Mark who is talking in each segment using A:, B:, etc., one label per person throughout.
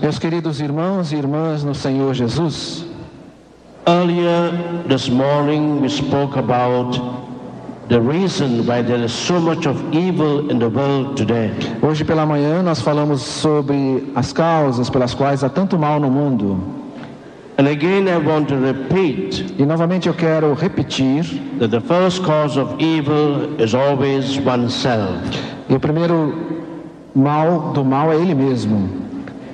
A: Meus queridos irmãos e irmãs no Senhor Jesus,
B: earlier this morning we spoke about the reason why there is so much of evil in the world today.
A: hoje pela manhã nós falamos sobre as causas pelas quais há tanto mal no mundo.
B: And again I want to repeat
A: E novamente eu quero repetir,
B: that the first cause of evil is always oneself.
A: e o primeiro mal do mal é ele mesmo.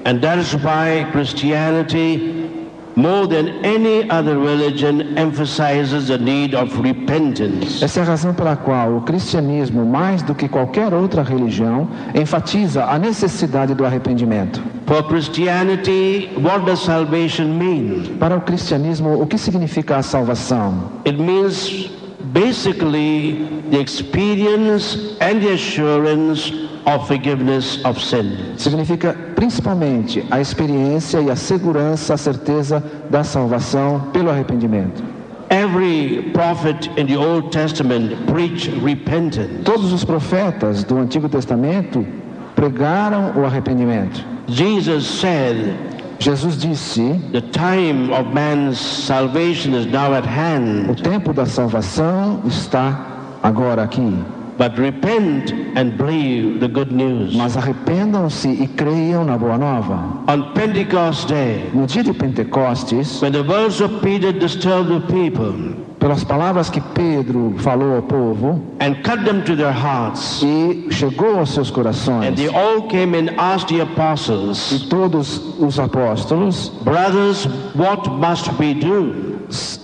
B: And that is why Christianity, more than any other religion, emphasizes the need of repentance.
A: Essa é a razão pela qual o cristianismo, mais do que qualquer outra religião, enfatiza a necessidade do arrependimento.
B: For Christianity, what does salvation mean?
A: Para o cristianismo, o que significa a salvação?
B: It means basically the experience and the assurance of forgiveness of sin.
A: Significa principalmente a experiência e a segurança, a certeza da salvação pelo arrependimento.
B: Every prophet in the Old Testament preached repentance.
A: Todos os profetas do Antigo Testamento pregaram o arrependimento.
B: Jesus said,
A: Jesus disse:
B: The time of man's salvation is now at
A: O
B: hand,
A: tempo da salvação está agora aqui.
B: But repent and believe the good news.
A: Mas arrependam-se e creiam na boa nova.
B: On Pentecost Day,
A: No dia de Pentecostes,
B: when the words of Peter disturbed the people
A: pelas palavras que Pedro falou ao povo
B: and cut them to their hearts,
A: e chegou aos seus
B: and
A: corações,
B: they all came and asked the apostles,
A: e todos os apóstolos,
B: Brothers, what must we do?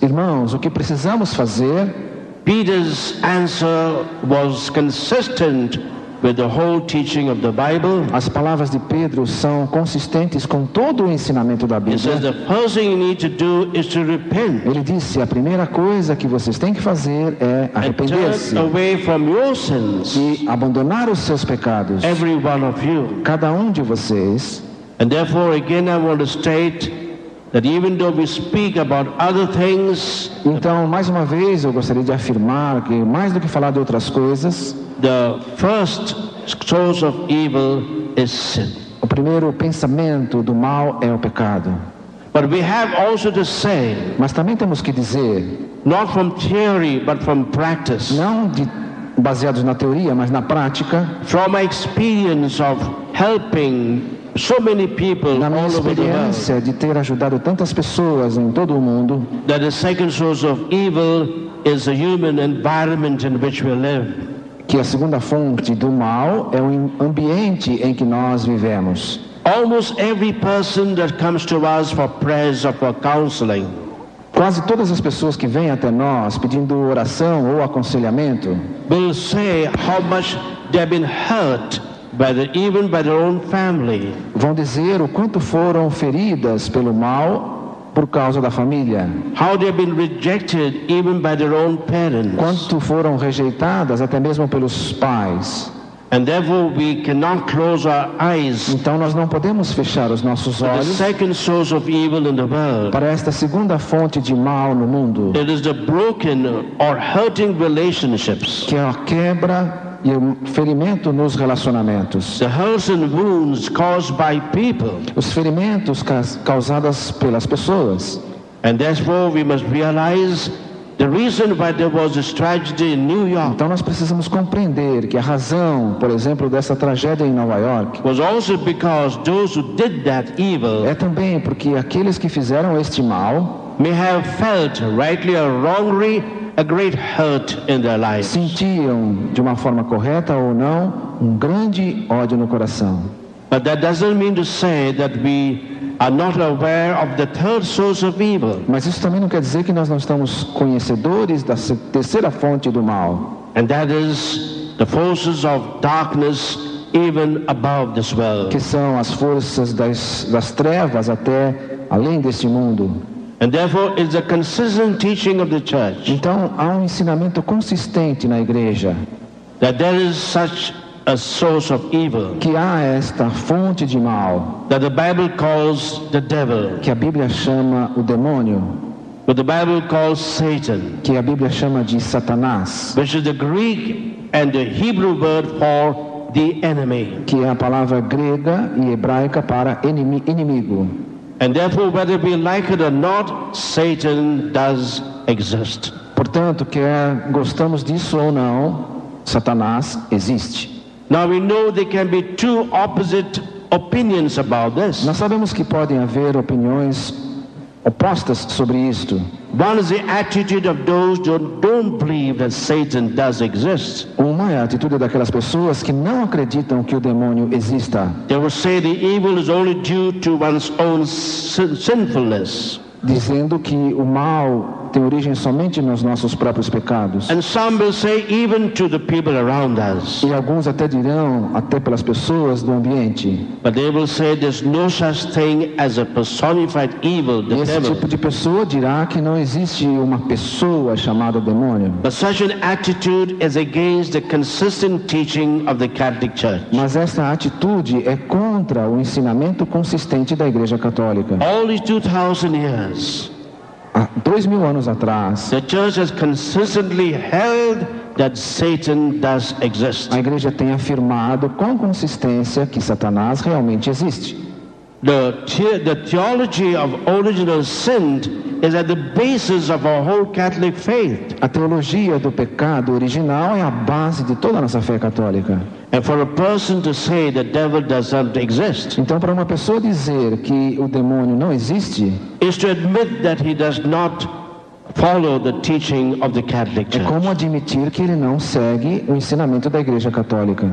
A: irmãos, o que precisamos fazer?
B: Peter's answer was consistent with the whole teaching of the Bible.
A: As palavras de Pedro são consistentes com todo o ensinamento da
B: He says
A: Bíblia.
B: the first thing you need to do is to repent
A: Ele disse: a primeira coisa que vocês têm que fazer é arrepender-se
B: away from your sins,
A: e abandonar os seus pecados,
B: every one of you.
A: cada um de vocês.
B: And therefore, again, I want to state that even though we speak about other things,
A: Então, mais uma vez, eu gostaria de afirmar que, mais do que falar de outras coisas,
B: the first source of evil is sin.
A: o primeiro pensamento do mal é o pecado.
B: But we have also to say,
A: Mas também temos que dizer,
B: not from theory, but from practice,
A: não de, baseados na teoria, mas na prática,
B: from my experience of helping
A: na minha experiência de ter ajudado tantas pessoas em todo o mundo,
B: that the second source of evil is the human environment in which we live.
A: que a segunda fonte do mal é o ambiente em que nós vivemos.
B: Almost every person that comes to us for prayers or for counseling
A: Quase todas as pessoas que vêm até nós pedindo oração ou aconselhamento
B: will say how much they've been hurt even by their own family.
A: vão dizer o quanto foram feridas pelo mal por causa da família,
B: How they've been rejected even by their own parents.
A: quanto foram rejeitadas até mesmo pelos pais.
B: And therefore we cannot close our eyes
A: Então nós não podemos fechar os nossos
B: to the
A: olhos
B: second source of evil in the world.
A: para esta segunda fonte de mal no mundo,
B: It is the broken or hurting relationships.
A: que é a quebra e o ferimento nos relacionamentos. Os ferimentos causados pelas pessoas.
B: And therefore we must realize the reason why there was this tragedy in New York
A: Então nós precisamos compreender que a razão, por exemplo, dessa tragédia em Nova York
B: was also because those who did that evil
A: é também porque aqueles que fizeram este mal
B: may have felt, rightly or wrongly, a great hurt in their lives.
A: sentiam, de uma forma correta ou não, um grande ódio no coração.
B: But that doesn't mean to say that we are not aware of the third source of evil,
A: Mas isso também não quer dizer que nós não estamos conhecedores da terceira fonte do mal,
B: and that is the forces of darkness even above this world.
A: que são as forças das, das trevas até além deste mundo.
B: And therefore, it's a consistent teaching of the church
A: Então há um ensinamento consistente na igreja
B: that there is such a source of evil
A: que há esta fonte de mal
B: that the Bible calls the devil,
A: que a Bíblia chama o demônio,
B: what the Bible calls Satan,
A: que a Bíblia chama de Satanás,
B: which is the Greek and the Hebrew word for the enemy.
A: que é a palavra grega e hebraica para inimi- inimigo.
B: And therefore, whether we like it or not, Satan does exist.
A: Portanto, quer gostamos disso ou não, Satanás existe.
B: Now we know there can be two opposite opinions about this.
A: Nós sabemos que podem haver opiniões opostas sobre isto.
B: One is the attitude of those who don't believe that Satan does exist.
A: Uma é a atitude daquelas pessoas que não acreditam que o demônio exista,
B: They will say the evil is only due to one's own sin- sinfulness.
A: dizendo que o mal tem origem somente nos nossos próprios pecados.
B: And some will say even to the people around us.
A: E alguns até dirão, até pelas pessoas do ambiente,
B: But they will say there's no such thing as a personified evil, the
A: esse
B: devil.
A: tipo de pessoa dirá que não existe uma pessoa chamada demônio.
B: But such an attitude is against the consistent teaching of the Catholic Church.
A: Mas essa atitude é contra o ensinamento consistente da Igreja Católica.
B: All these 2,000 years,
A: Há dois mil anos atrás,
B: the church has consistently held that Satan does exist.
A: a Igreja tem afirmado com consistência que Satanás realmente existe.
B: The, the, the theology of original sin is at the basis of our whole Catholic faith.
A: A teologia do pecado original é a base de toda a nossa fé católica.
B: And for a person to say the devil does not exist
A: Então, para uma pessoa dizer que o demônio não existe,
B: is to admit that he does not follow the teaching of the Catholic
A: é
B: Church.
A: como admitir que ele não segue o ensinamento da Igreja Católica.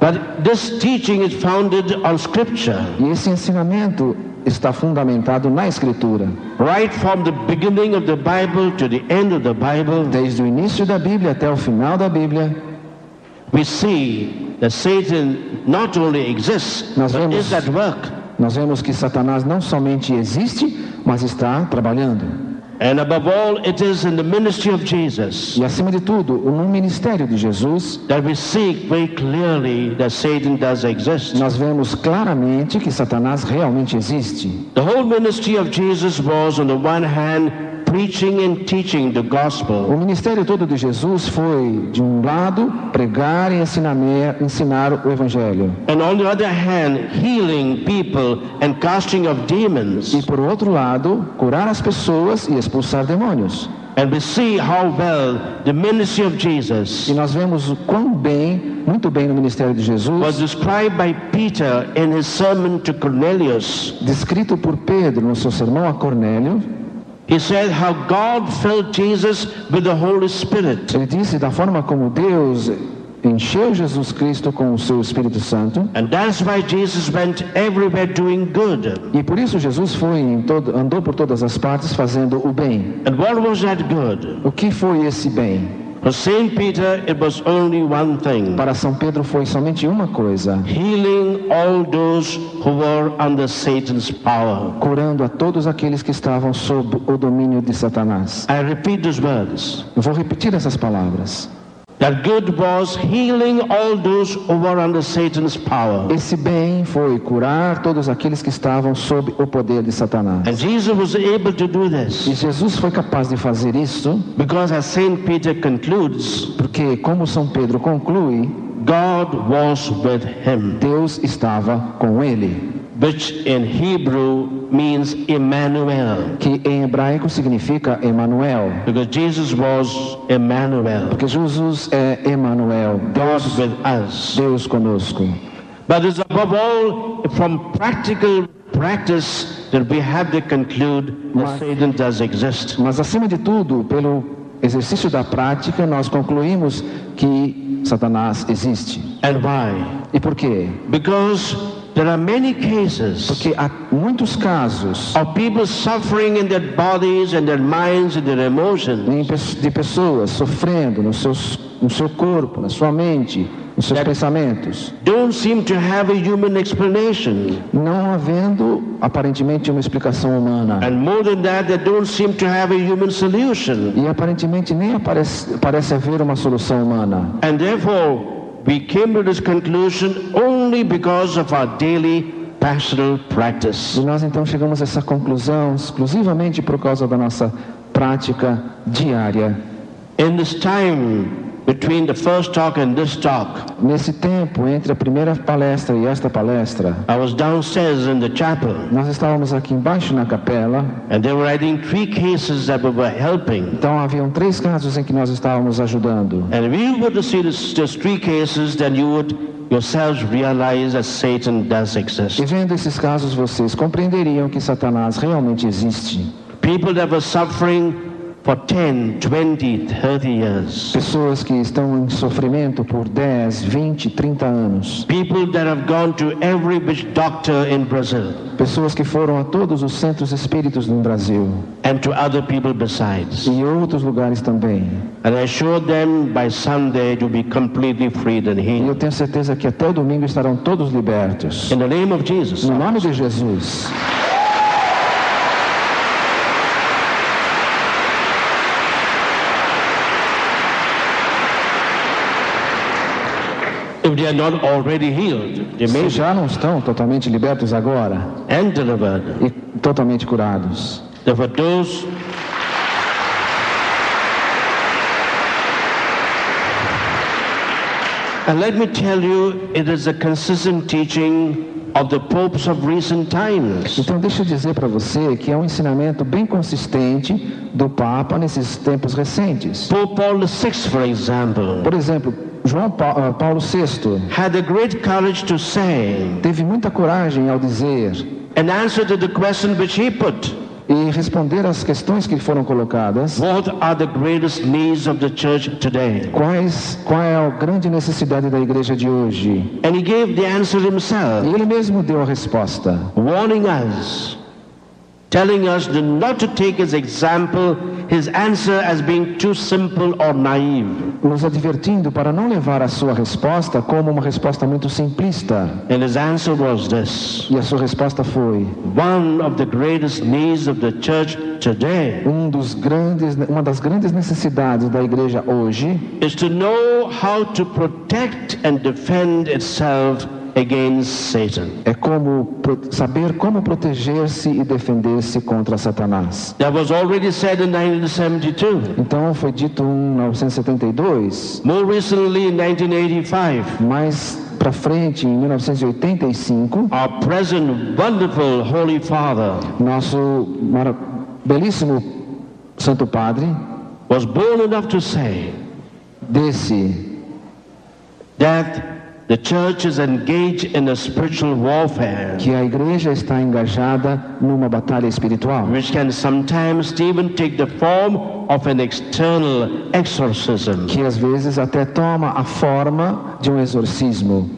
B: But this teaching is founded on Scripture.
A: E esse ensinamento está fundamentado na Escritura.
B: Right from the beginning of the Bible to the end of the Bible,
A: Desde o início da Bíblia até o final da Bíblia,
B: we see that Satan not only exists,
A: Nós
B: but
A: vemos-
B: is at work.
A: nós vemos que Satanás não somente existe, mas está trabalhando.
B: And above all, it is in the ministry of Jesus
A: E acima de tudo, no ministério de Jesus,
B: that we see very clearly that Satan does exist.
A: nós vemos claramente que Satanás realmente existe.
B: The whole ministry of Jesus was, on the one hand, preaching and teaching the
A: O
B: gospel,
A: ministério todo de Jesus foi, de um lado, pregar e ensinar, ensinar o Evangelho.
B: and on the other hand, healing people and casting of demons.
A: E por outro lado, curar as pessoas e expulsar demônios.
B: And we see how well the ministry of
A: E
B: Jesus
A: nós vemos o quão bem, muito bem no ministério de
B: was
A: Jesus,
B: described by Peter in his sermon to Cornelius.
A: descrito por Pedro no seu sermão a Cornélio.
B: He said how God filled Jesus with the Holy Spirit.
A: Ele disse da forma como Deus encheu Jesus Cristo com o seu Espírito Santo.
B: And that's why Jesus went everywhere doing good.
A: E por isso Jesus foi em todo, andou por todas as partes fazendo o bem.
B: And what was that good?
A: O que foi esse bem?
B: For Saint Peter, it was only one thing.
A: Para São Pedro foi somente uma coisa:
B: Healing all those who were under Satan's power.
A: curando a todos aqueles que estavam sob o domínio de Satanás.
B: I repeat these words.
A: Eu vou repetir essas palavras.
B: That good was healing all those who were under Satan's power.
A: Esse bem foi curar todos aqueles que estavam sob o poder de Satanás.
B: And Jesus was able to do
A: E
B: this
A: Jesus foi capaz de fazer isso
B: because, as Saint Peter concludes,
A: porque, como São Pedro conclui,
B: God was with him,
A: Deus estava com ele,
B: which in Hebrew means Emmanuel,
A: que em hebraico significa Emanuel,
B: because Jesus was Emmanuel,
A: porque Jesus é Emanuel,
B: God with us.
A: Deus conosco.
B: But it's above all from practical practice that we have to conclude that Satan does exist.
A: Mas acima de tudo, pelo exercício da prática, nós concluímos que Satanás existe.
B: And why?
A: E por quê?
B: Because there are many cases
A: Porque há muitos casos
B: of people suffering in their bodies and their minds and their emotions
A: de pessoas sofrendo nos seus, no seu corpo, na sua mente, nos seus pensamentos,
B: don't seem to have a human explanation.
A: não havendo aparentemente uma explicação humana.
B: And more than that, they don't seem to have a human solution.
A: E aparentemente nem aparece, parece haver uma solução humana.
B: And therefore, we came to this conclusion only because of our daily pastoral practice.
A: E nós então chegamos a essa conclusão exclusivamente por causa da nossa prática diária.
B: In this time between the first talk and this talk,
A: Nesse tempo, entre a primeira palestra e esta palestra,
B: I was downstairs in the chapel
A: nós estávamos aqui embaixo na capela,
B: and they were three cases that we were helping.
A: então haviam três casos em que nós estávamos ajudando.
B: And if you were to see this, just three cases, then you would yourselves realize that Satan does
A: E
B: exist.
A: vendo esses casos, vocês compreenderiam que Satanás realmente existe.
B: People that were suffering for 10, 20, 30 years.
A: Pessoas que estão em sofrimento por 10, 20, 30 anos.
B: People that have gone to every witch doctor in Brazil
A: Pessoas que foram a todos os centros espíritos no Brasil
B: and to other people besides.
A: e outros lugares também.
B: And I assured them by Sunday to be completely freed and
A: E eu
B: healed.
A: tenho certeza que até o domingo estarão todos libertos.
B: In the name of Jesus.
A: No nome de Jesus.
B: If they are not already healed, they may
A: Se já não estão totalmente libertos agora
B: and delivered.
A: e totalmente curados.
B: Therefore, those And let me tell you, it is a consistent teaching of the popes of recent times.
A: Então deixa eu dizer para você que é um ensinamento bem consistente do Papa nesses tempos recentes.
B: Pope Paul VI, for example,
A: Por exemplo, João ah, Paulo VI
B: had the great courage to say,
A: teve muita coragem ao dizer
B: in answer to the question which he put,
A: e responder às questões que foram colocadas.
B: what are the greatest needs of the church today?
A: Quais, qual é a grande necessidade da igreja de hoje?
B: And he gave the answer
A: E
B: himself,
A: ele mesmo deu a resposta,
B: warning us, telling us not to take his example, his answer as being too simple or naive.
A: nos advertindo para não levar a sua resposta como uma resposta muito simplista.
B: And his answer was this
A: E a sua resposta foi:
B: one of the greatest needs of the church today
A: um dos grandes, uma das grandes necessidades da igreja hoje
B: is to know how to protect and defend itself against Satan.
A: é como saber como proteger-se e defender-se contra Satanás.
B: That was already said in 1972.
A: Então foi dito em 1972,
B: More recently, in 1985,
A: mais para frente, em 1985,
B: our present wonderful Holy Father
A: nosso belíssimo Santo Padre
B: was bold enough to say
A: desse
B: that the church is engaged in a spiritual warfare
A: que a igreja está engajada numa batalha espiritual,
B: which can sometimes even take the form of an external exorcism.
A: que às vezes até toma a forma de um exorcismo.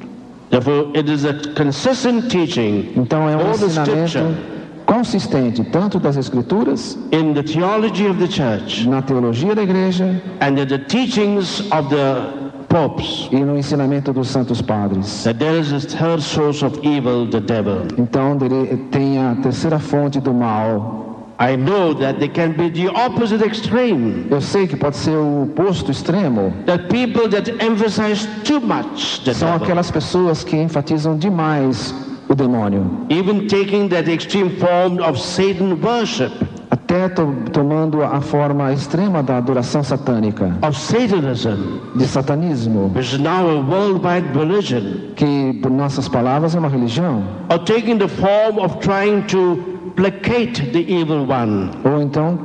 B: Therefore, it is a consistent teaching
A: Então é um ensinamento consistente tanto das escrituras,
B: in the theology of the church
A: na teologia da igreja
B: and the teachings of the popes
A: e no ensinamento dos santos padres.
B: that there is a third source of evil, the devil.
A: Então ele tem a terceira fonte do mal.
B: I know that they can be the opposite extreme.
A: Eu sei que pode ser o oposto extremo.
B: That people that emphasize too much the
A: São
B: devil,
A: aquelas pessoas que enfatizam demais o demônio,
B: even taking that extreme form of Satan worship,
A: até to tomando a forma extrema da adoração satânica,
B: of Satanism,
A: de satanismo,
B: which is now a worldwide religion,
A: que por nossas palavras é uma religião,
B: or taking the form of trying to placate the evil one.
A: Ou então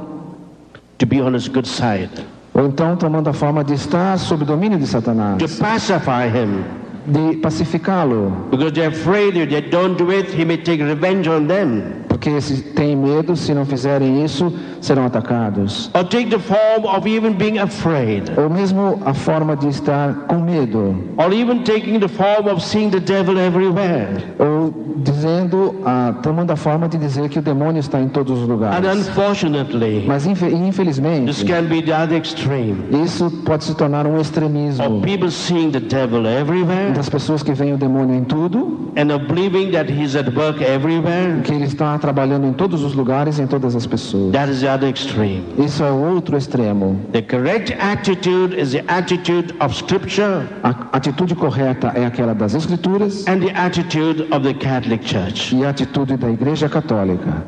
B: to be on his good side,
A: ou então tomando a forma de estar sob domínio de
B: to
A: Satanás,
B: pacify him,
A: de pacificá-lo,
B: because they're afraid if they don't do it, he may take revenge on them.
A: Porque se têm medo, se não fizerem isso, serão atacados.
B: Or take the form of even being afraid,
A: Ou mesmo a forma de estar com medo,
B: or even taking the form of seeing the devil everywhere.
A: ou dizendo, ah, tomando a forma de dizer que o demônio está em todos os
B: And
A: lugares.
B: unfortunately,
A: Mas infe-
B: this
A: infelizmente,
B: can be the other extreme.
A: isso pode se tornar um
B: Of
A: extremismo
B: people seeing the devil everywhere
A: das pessoas que veem o demônio em tudo,
B: and of believing that he's at work everywhere.
A: que ele está trabalhando em todos os lugares, em todas as pessoas.
B: That is the other extreme.
A: Isso é o outro extremo.
B: The correct attitude is the attitude of Scripture
A: A atitude correta é aquela das Escrituras
B: and the attitude of the Catholic Church.
A: e a atitude da Igreja Católica.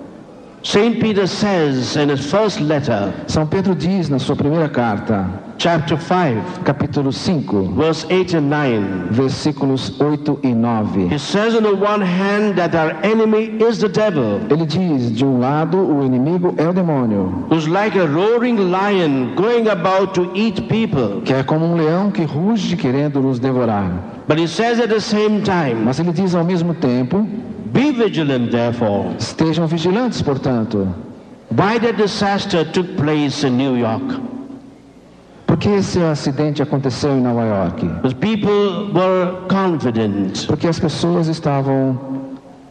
B: St. Peter says in his first letter,
A: São Pedro diz na sua primeira carta,
B: chapter 5,
A: capítulo 5,
B: verse 8 and 9,
A: versículos 8 e 9.
B: he says on the one hand that our enemy is the devil,
A: Ele diz: de um lado, o inimigo é o demônio,
B: who's like a roaring lion going about to eat people.
A: que é como um leão que ruge querendo nos devorar.
B: But he says at the same time,
A: Mas ele diz ao mesmo tempo:
B: be vigilant therefore.
A: estejam vigilantes, portanto.
B: Why that disaster took place in New York?
A: Por que esse acidente aconteceu em Nova York?
B: Because people were confident.
A: Porque as pessoas estavam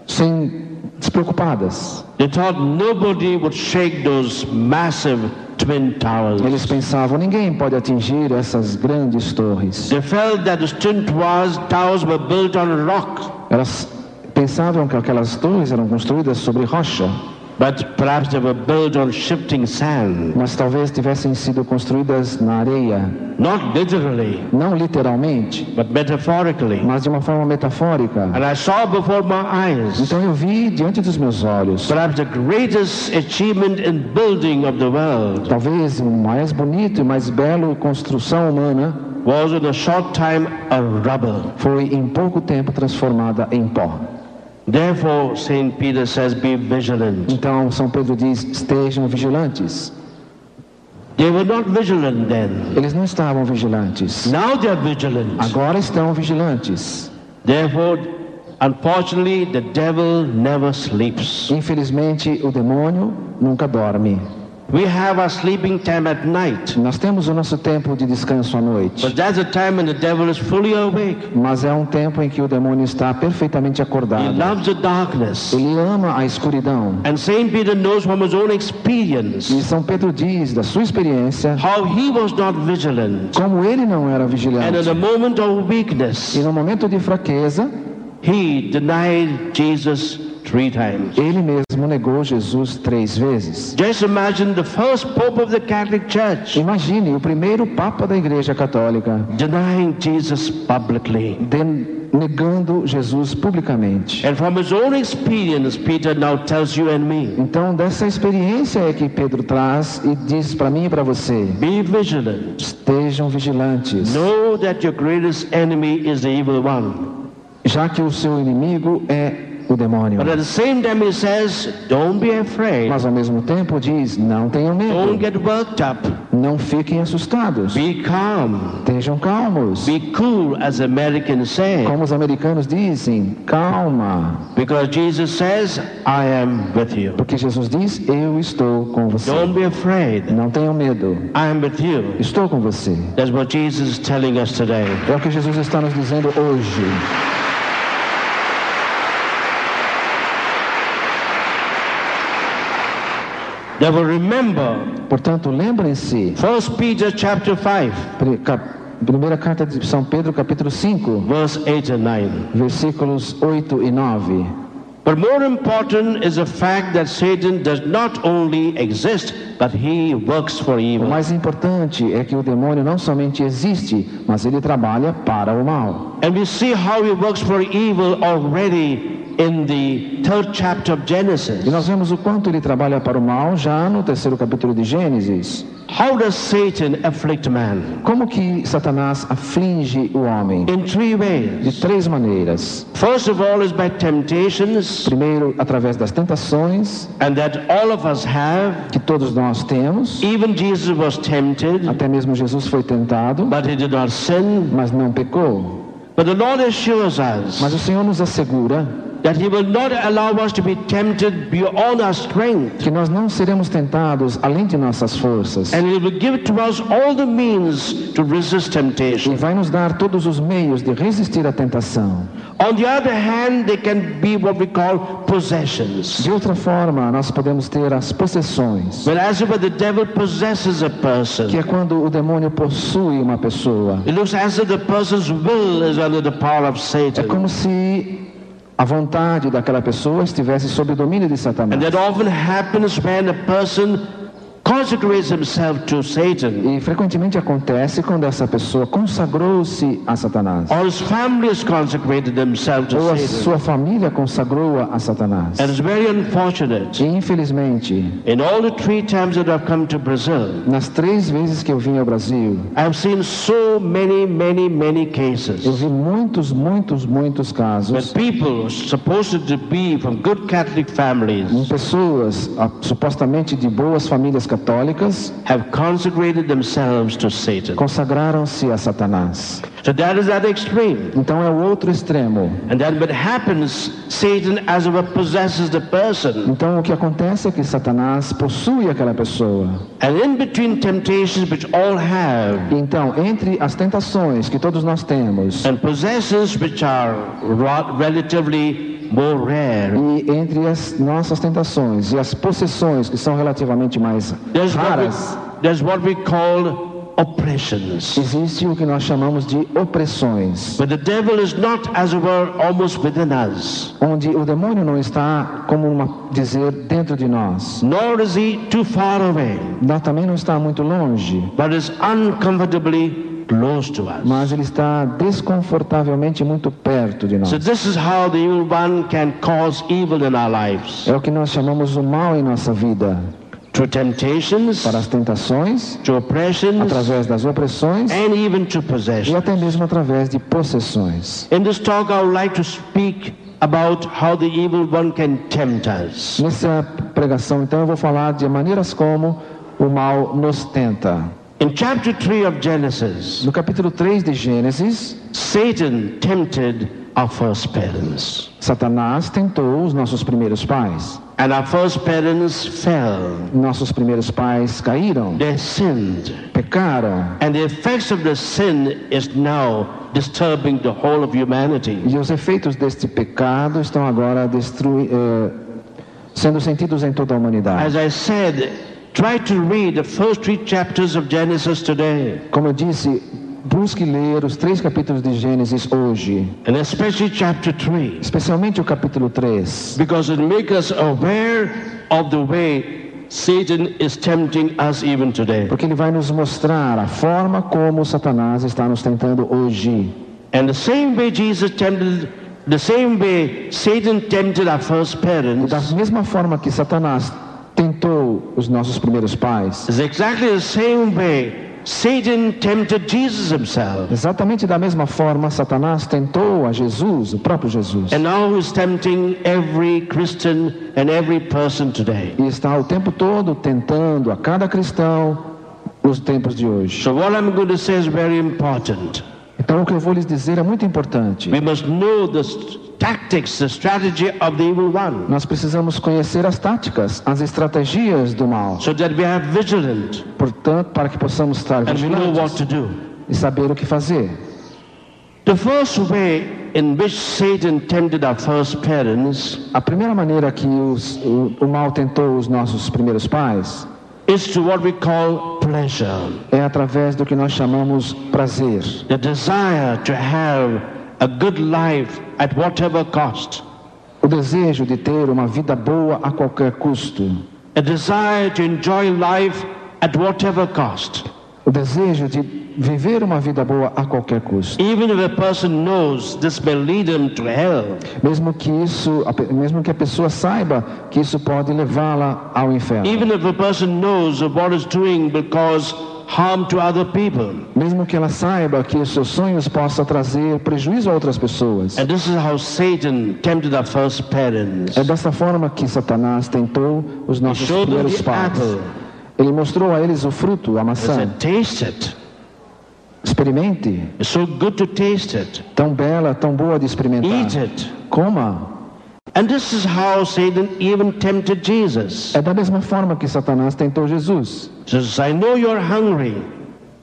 A: sem despreocupadas.
B: They thought nobody would shake those massive twin towers.
A: Eles pensavam: ninguém pode atingir essas grandes torres.
B: They felt that the twin towers, towers were built on rock,
A: Elas pensavam que aquelas torres eram construídas sobre rocha,
B: but perhaps they were built on shifting sand.
A: mas talvez tivessem sido construídas na areia,
B: Not literally,
A: não literalmente,
B: but metaphorically.
A: mas de uma forma metafórica.
B: And I saw before my eyes
A: Então eu vi diante dos meus olhos,
B: perhaps the greatest achievement in building of the world
A: talvez o mais bonito e mais belo construção humana
B: was in a short time a rubble.
A: foi em pouco tempo transformada em pó.
B: Therefore, St. Peter says, be vigilant.
A: Então São Pedro diz: estejam vigilantes.
B: They were not vigilant then.
A: Eles não estavam vigilantes.
B: Now they are vigilant.
A: Agora estão vigilantes.
B: Therefore, unfortunately, the devil never sleeps.
A: Infelizmente, o demônio nunca dorme.
B: We have our sleeping time at night,
A: Nós temos o nosso tempo de descanso à noite,
B: but that's a time when the devil is fully awake.
A: mas é um tempo em que o demônio está perfeitamente
B: He
A: acordado.
B: loves the darkness.
A: Ele ama a escuridão.
B: And St. Peter knows from his own experience
A: E São Pedro diz da sua experiência
B: how he was not vigilant.
A: como ele não era
B: And in
A: vigilante.
B: a moment of
A: E
B: weakness,
A: no momento de fraqueza,
B: he denied Jesus three times.
A: ele mesmo negou Jesus três vezes.
B: Just imagine the first Pope of the Catholic Church
A: Imagine o primeiro Papa da Igreja Católica
B: denying Jesus publicly.
A: de- negando Jesus publicamente.
B: And from his own experience, Peter now tells you and me
A: Então, dessa experiência é que Pedro traz e diz para mim e para você:
B: be vigilant.
A: estejam vigilantes,
B: Know that your greatest enemy is the evil one.
A: Já que o seu inimigo é o demônio.
B: But at the same time, he says, don't be afraid.
A: Mas ao mesmo tempo diz: não tenham
B: Don't
A: medo,
B: get worked up.
A: não fiquem assustados,
B: Be calm.
A: estejam calmos.
B: Be cool, as Americans say.
A: Como os americanos dizem, calma,
B: Because Jesus says, I am with you.
A: porque Jesus diz: eu estou com você.
B: Don't be afraid.
A: Não tenham medo,
B: I am with you.
A: estou com você.
B: That's what Jesus is telling us today.
A: É o que Jesus está nos dizendo hoje.
B: Remember,
A: Portanto, lembrem-se,
B: 1 Peter chapter 5,
A: pri- cap- primeira carta de São Pedro, capítulo 5,
B: verse 8 and 9.
A: versículos 8 e 9.
B: But more important is the fact that Satan does not only exist, but he works for
A: O
B: evil.
A: mais importante é que o demônio não somente existe, mas ele trabalha para o mal.
B: And we see how he works for evil already in the third chapter of
A: E
B: Genesis.
A: nós vemos o quanto ele trabalha para o mal já no terceiro capítulo de Gênesis.
B: How does Satan afflict man?
A: Como que Satanás aflige o homem?
B: In three
A: De
B: ways.
A: três maneiras.
B: First of all is by temptations,
A: Primeiro, através das tentações
B: and that all of us have.
A: que todos nós temos.
B: Even Jesus was tempted,
A: Até mesmo Jesus foi tentado,
B: but he did not sin.
A: mas não pecou.
B: But the Lord assures us
A: Mas o Senhor nos assegura
B: that he will not allow us to be tempted beyond our strength.
A: que nós não seremos tentados além de nossas forças.
B: And he will give to us all the means to resist
A: E vai nos dar todos os meios de resistir à tentação.
B: On the other hand, they can be what we call possessions.
A: De outra forma, nós podemos ter as possessões,
B: But as if the devil possesses a
A: que
B: person,
A: é quando o demônio possui uma pessoa.
B: it looks as if the person's will is under the power of
A: É como se a vontade daquela pessoa estivesse sob o domínio de
B: And
A: Satanás.
B: that often happens when a person consecrates himself to Satan,
A: E frequentemente acontece quando essa pessoa consagrou-se a Satanás.
B: or his family has consecrated themselves to
A: Ou a sua família consagrou-a a Satanás.
B: And it's very unfortunate.
A: E infelizmente,
B: In all the three times that I've come to Brazil,
A: nas três vezes que eu vim ao Brasil,
B: I've seen so many, many, many
A: eu
B: cases
A: vi muitos, muitos, muitos casos
B: people supposed to be from good Catholic families
A: pessoas ah, supostamente de boas famílias católicas
B: have consecrated themselves to Satan.
A: consagraram-se a Satanás.
B: So that is at the extreme.
A: Então é o outro extremo.
B: And then what happens, Satan as it possesses the person.
A: Então o que acontece é que Satanás possui aquela pessoa.
B: And in between temptations which all have,
A: Então, entre as tentações que todos nós temos
B: and possessions which are relatively more rare,
A: e entre as nossas tentações e as possessões que são relativamente mais
B: there's what we,
A: raras,
B: there's what we call oppressions.
A: existe o que nós chamamos de opressões,
B: But the devil is not, as it were, almost within us,
A: onde o demônio não está, como uma, dizer, dentro de nós.
B: nor is he too far away,
A: Não, também não está muito longe,
B: but is uncomfortably.
A: Mas ele está desconfortavelmente muito perto de nós.
B: So this is how the evil one can cause evil in our lives.
A: É o que nós chamamos o mal em nossa vida,
B: Through temptations,
A: para as tentações,
B: to oppressions,
A: através das opressões
B: and even to
A: e
B: possession.
A: até mesmo através de possessões.
B: In this talk, I would like to speak about how the evil one can tempt us.
A: Nessa pregação, então, eu vou falar de maneiras como o mal nos tenta.
B: In chapter 3 of Genesis,
A: No capítulo 3 de Gênesis,
B: Satan tempted our first parents.
A: Satanás tentou os nossos primeiros pais.
B: And our first parents fell.
A: Nossos primeiros pais caíram,
B: They sinned.
A: pecaram,
B: And the effects of the sin is now disturbing the whole of humanity.
A: e os efeitos deste pecado estão agora destrui, eh, sendo sentidos em toda a humanidade.
B: As I said, try to read the first three chapters of Genesis today,
A: Como eu disse, busque ler os três capítulos de Gênesis hoje,
B: and especially chapter 3,
A: especialmente o capítulo 3,
B: because it makes us aware of the way Satan is tempting us even today.
A: porque ele vai nos mostrar a forma como Satanás está nos tentando hoje.
B: And the same way Jesus tempted, the same way Satan tempted our first
A: Da
B: parents,
A: mesma forma que Satanás tentou os nossos primeiros pais,
B: is exactly the same way Satan tempted Jesus himself.
A: exatamente da mesma forma Satanás tentou a Jesus, o próprio Jesus.
B: And now he's tempting every Christian and every person today.
A: E está o tempo todo tentando a cada cristão nos tempos de hoje.
B: So what I'm going to say is very important.
A: Então o que eu vou lhes dizer é muito importante.
B: We must know the st- tactics, the strategy of the evil one,
A: Nós precisamos conhecer as táticas, as estratégias do mal, portanto, para que possamos estar
B: and we know what
A: vigilantes
B: to do.
A: e saber o que fazer.
B: The first way in which Satan tempted our first parents
A: A primeira maneira que os, o, o mal tentou os nossos primeiros pais
B: is to what we call pleasure,
A: é através do que nós chamamos prazer,
B: the desire to have a good life at whatever cost,
A: o desejo de ter uma vida boa a qualquer custo,
B: a desire to enjoy life at whatever cost.
A: o desejo de viver uma vida boa a qualquer custo,
B: Even if a person knows this may lead him to hell,
A: mesmo que isso, mesmo que a pessoa saiba que isso pode levá-la ao inferno,
B: even if a person knows of what is doing will cause harm to other people.
A: mesmo que ela saiba que os seus sonhos possam trazer prejuízo a outras pessoas.
B: And this is how Satan tempted our first parents.
A: É dessa forma que Satanás tentou os nossos
B: them
A: primeiros pais. Ele mostrou a eles o fruto, a maçã.
B: said, taste it.
A: Experimente.
B: So good to taste it.
A: Tão bela, tão boa de experimentar.
B: Eat it.
A: Coma.
B: And this is how Satan even tempted Jesus.
A: É da mesma forma que Satanás tentou Jesus.
B: He says, I know you're hungry.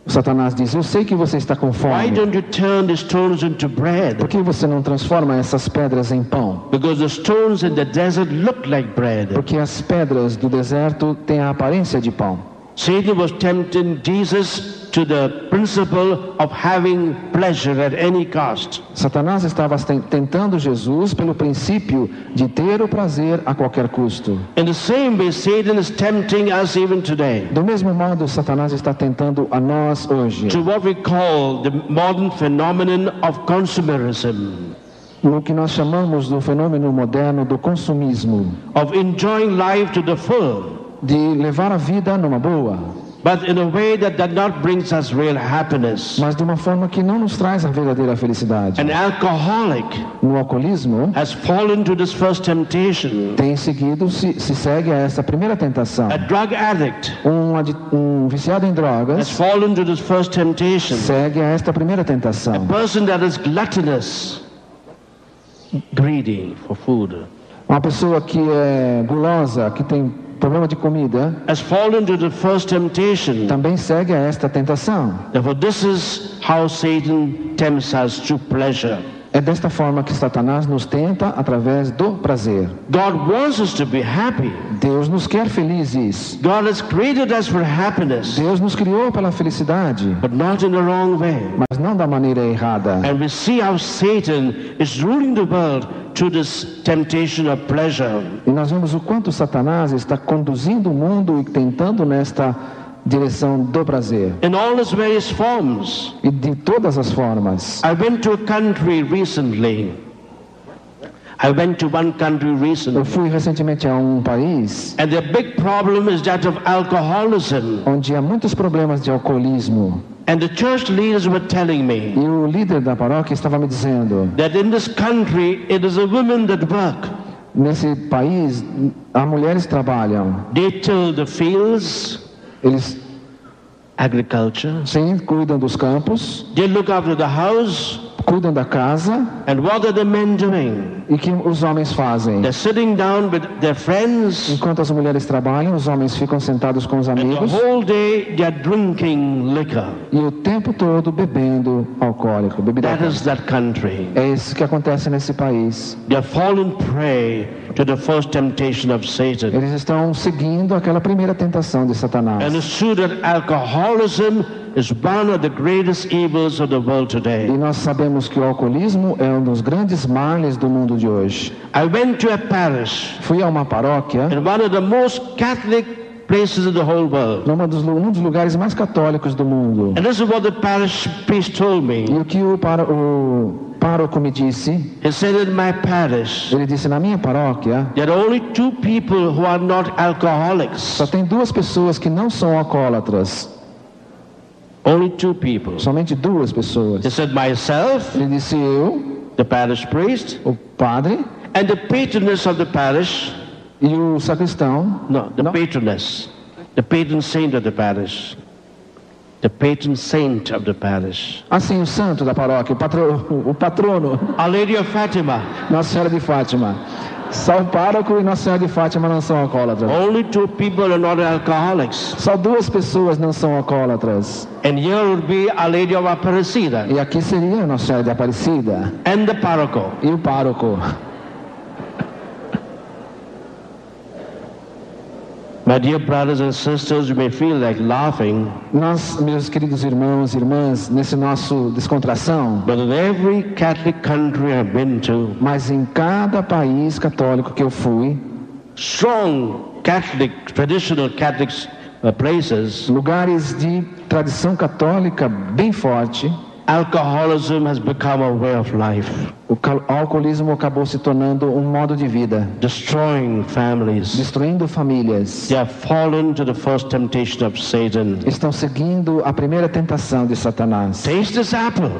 A: Satanás diz: Eu sei que você está com fome.
B: don't you turn the stones into
A: Por que você não transforma essas pedras em pão?
B: Because the stones in the desert look like bread.
A: Porque as pedras do deserto têm a aparência de pão.
B: Satan was tempting Jesus to the principle of having pleasure at any cost.
A: Satanás estava ten- tentando Jesus pelo princípio de ter o prazer a qualquer custo.
B: In the same way, Satan is tempting us even today.
A: Do mesmo modo, Satanás está tentando a nós hoje,
B: to what we call the modern phenomenon of consumerism,
A: no que nós chamamos do fenômeno moderno do consumismo,
B: of enjoying life to the full,
A: de levar a vida numa boa,
B: but in a way that does not brings us real happiness.
A: mas de uma forma que não nos traz a verdadeira felicidade.
B: An alcoholic
A: No alcoolismo,
B: has fallen to this first temptation.
A: tem seguido, se, se segue a essa primeira tentação.
B: A drug addict
A: Um, um viciado em
B: has
A: drogas
B: fallen to this first temptation.
A: segue a esta primeira
B: A
A: tentação.
B: person that is gluttonous, greedy for food,
A: Uma pessoa que é gulosa, que tem problema de comida,
B: has fallen to the first temptation.
A: também segue a esta tentação.
B: Therefore, this is how Satan tempts us to pleasure.
A: É desta forma que Satanás nos tenta através do prazer.
B: God wants us to be happy.
A: Deus nos quer felizes.
B: God has created us for happiness,
A: Deus nos criou pela felicidade,
B: but not in the wrong way.
A: mas não da maneira errada.
B: And we see how Satan is ruling the world through this temptation of pleasure.
A: E nós vemos o quanto Satanás está conduzindo o mundo e tentando nesta direção do prazer.
B: In all its various forms.
A: E de todas as formas.
B: I went to a country recently. I went to one country
A: Eu
B: recently.
A: fui recentemente a um país
B: And the big problem is that of alcoholism.
A: onde há muitos problemas de alcoolismo.
B: And the church leaders were telling me
A: E o líder da paróquia estava me dizendo:
B: that in this country it is the women that work.
A: nesse país, as mulheres trabalham.
B: They till the fields,
A: Eles
B: agriculture.
A: sim cuidam dos campos,
B: They look after the house.
A: Cuidam da casa.
B: And what are the men doing?
A: E que os homens fazem?
B: They're sitting down with their friends.
A: Enquanto as mulheres trabalham, os homens ficam sentados com os
B: And the
A: amigos
B: whole day they're drinking liquor.
A: e o tempo todo bebendo alcoólico, bebida
B: That is that country.
A: É isso que acontece nesse país.
B: They're fallen prey to the first temptation of Satan.
A: Eles estão seguindo aquela primeira tentação de
B: And
A: Satanás.
B: true that alcoholism is one of the greatest evils of the world
A: E nós sabemos que o alcoolismo é um dos grandes males do mundo de hoje.
B: I went to a parish
A: Fui a uma paróquia,
B: in one of the most Catholic places in the whole world.
A: numa dos, um dos lugares mais católicos do mundo.
B: And this is what the parish priest told
A: E
B: me.
A: o que o, para, o pároco me disse,
B: He said in my parish,
A: ele disse, na minha paróquia,
B: there are only two people who are not alcoholics.
A: só tem duas pessoas que não são alcoólatras.
B: Only two people.
A: Somente duas pessoas.
B: He said myself,
A: Ele disse eu,
B: the parish priest,
A: o padre
B: and the patroness of the parish.
A: e o sacristão.
B: No, the
A: No.
B: patroness, the patron saint of the parish, the patron saint of the parish,
A: Assim, o santo da paróquia, o, patro, o patrono,
B: Our Lady of Fatima.
A: Nossa Senhora de Fátima. Só o pároco e Nossa Senhora de Fátima não são alcoólatras.
B: Only two people are not alcoholics,
A: Só duas pessoas não são alcoólatras.
B: and here would be Our Lady of Aparecida
A: E aqui seria Nossa Senhora de Aparecida
B: and the parroco.
A: e o pároco.
B: My dear brothers and sisters, you may feel like laughing,
A: Nós, meus queridos irmãos e irmãs, nesse nosso descontração,
B: but in every Catholic country I've been to,
A: mas em cada país católico que eu fui,
B: strong Catholic, traditional Catholic uh, places,
A: lugares de tradição católica bem forte,
B: alcoholism has become a way of life,
A: o alcoolismo acabou se tornando um modo de vida,
B: destroying families.
A: destruindo famílias.
B: They have fallen to the first temptation of Satan.
A: Estão seguindo a primeira tentação de Satanás.
B: Taste this apple.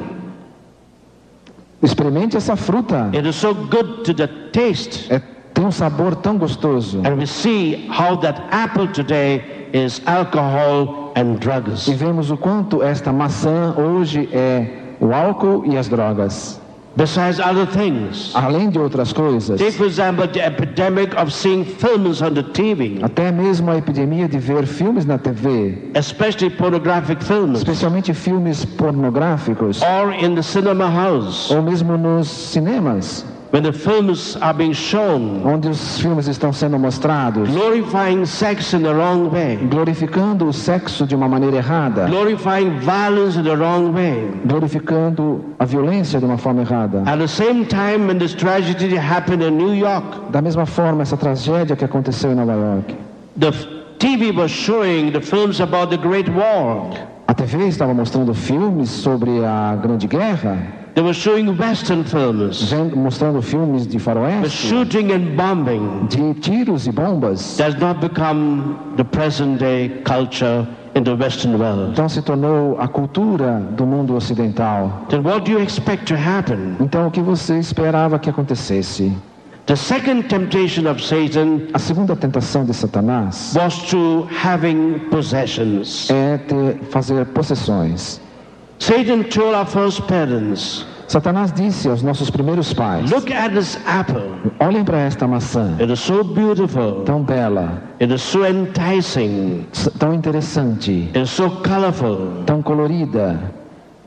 A: Experimente essa fruta.
B: It is so good to the taste.
A: É, tem um sabor tão gostoso.
B: And we see how that apple today is alcohol and drugs.
A: E vemos o quanto esta maçã hoje é o álcool e as drogas.
B: Besides other things.
A: Além de outras coisas,
B: Take, for example, the epidemic of seeing films on the TV,
A: até mesmo a epidemia de ver filmes na TV,
B: especially pornographic films,
A: especialmente filmes pornográficos,
B: or in the cinema house.
A: ou mesmo nos cinemas.
B: When the films are being shown,
A: onde os filmes estão sendo mostrados,
B: glorifying sex in the wrong way,
A: glorificando o sexo de uma maneira errada,
B: glorifying violence in the wrong way.
A: glorificando a violência de uma forma errada.
B: At the same time, when this tragedy happened in New York,
A: Da mesma forma, essa tragédia que aconteceu em Nova York,
B: the TV was showing the films about the Great War.
A: a TV estava mostrando filmes sobre a Grande Guerra,
B: They were showing Western films,
A: mostrando filmes de
B: the
A: faroeste,
B: shooting and bombing.
A: de tiros e bombas.
B: Does not become the present day culture in the Western world.
A: Então se tornou a cultura do mundo ocidental.
B: Then what do you expect to happen?
A: Então o que você esperava que acontecesse?
B: The second temptation of Satan
A: A segunda tentação de Satanás
B: was to having possessions.
A: é ter, fazer possessões.
B: Satan told our first parents,
A: Satanás disse aos nossos primeiros pais:
B: look at this apple.
A: Olhem para esta maçã,
B: It is so beautiful.
A: tão bela,
B: It is so enticing.
A: tão interessante,
B: It is so colorful.
A: tão colorida,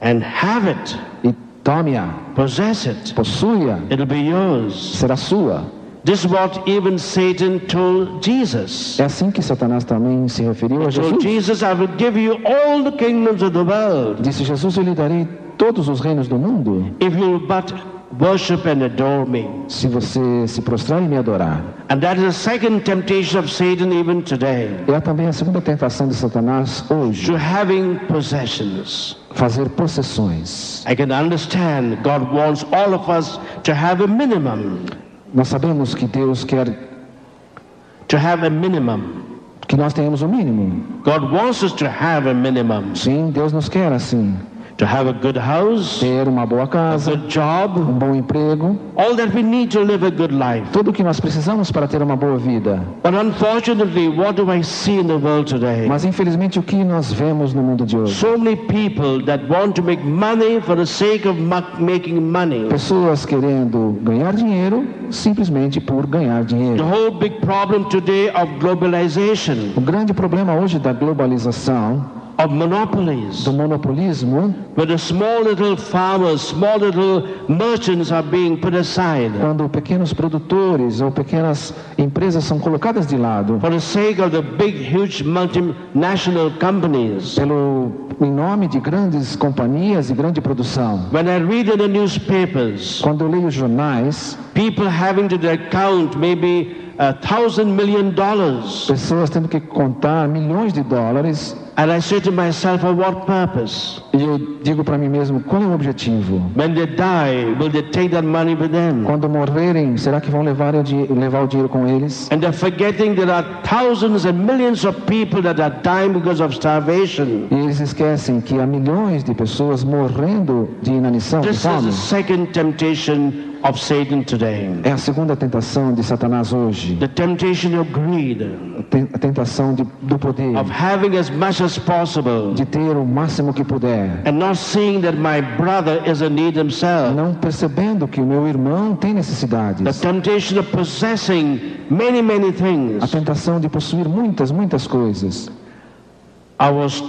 B: And have it.
A: e tome-a,
B: Possess it.
A: possua,
B: It'll be yours.
A: será sua.
B: This is what even Satan told Jesus.
A: É assim que Satanás também se referiu a Jesus.
B: Jesus, I will give you all the kingdoms of the world
A: Disse Jesus: Eu lhe darei todos os reinos do mundo,
B: if you but worship and adore me.
A: se você se prostrar e me adorar.
B: And that is the second temptation of Satan even today.
A: É também a segunda tentação de Satanás hoje,
B: To having possessions.
A: fazer possessões.
B: I can understand God wants all of us to have a minimum.
A: Nós sabemos que Deus quer
B: To have a minimum.
A: que nós tenhamos o mínimo.
B: God wants us to have a minimum.
A: Sim, Deus nos quer assim.
B: To have a good house,
A: Ter uma boa
B: a
A: casa,
B: good job,
A: um bom emprego,
B: all that we need to live a good life.
A: tudo o que nós precisamos para ter uma boa vida.
B: But unfortunately, what do I see in the world today?
A: Mas infelizmente o que nós vemos no mundo de hoje?
B: So many people that want to make money for the sake of ma- making money.
A: Pessoas querendo ganhar dinheiro simplesmente por ganhar
B: The
A: dinheiro.
B: whole big problem today of globalization,
A: O grande problema hoje da globalização,
B: of monopolies,
A: do monopolismo,
B: where the small little farmers, small little merchants are being put aside
A: quando pequenos produtores ou pequenas empresas são colocadas de lado
B: for the sake of the big, huge multinational companies.
A: pelo em nome de grandes companhias e grande produção.
B: When I read in the newspapers,
A: Quando eu leio jornais,
B: people having to account maybe a thousand million dollars,
A: pessoas tendo que contar milhões de dólares,
B: and I say to myself, for what purpose?
A: e eu digo para mim mesmo, qual é o objetivo?
B: When they die, will they take that money with them?
A: Quando morrerem, será que vão levar o, di- levar o dinheiro com eles?
B: And they're forgetting there are thousands and millions of people that are dying because of starvation.
A: E eles esquecem que há milhões de pessoas morrendo de inanição, de
B: This is
A: fome.
B: the second temptation of Satan today.
A: É a segunda tentação de Satanás hoje.
B: The temptation of greed,
A: A ten- A tentação de, do poder,
B: of having as much as possible,
A: de ter o máximo que puder.
B: and not seeing that my brother is in need himself.
A: Não percebendo que o meu irmão tem
B: The
A: necessidades.
B: temptation of possessing many, many
A: A
B: things.
A: tentação de possuir muitas, muitas coisas.
B: I was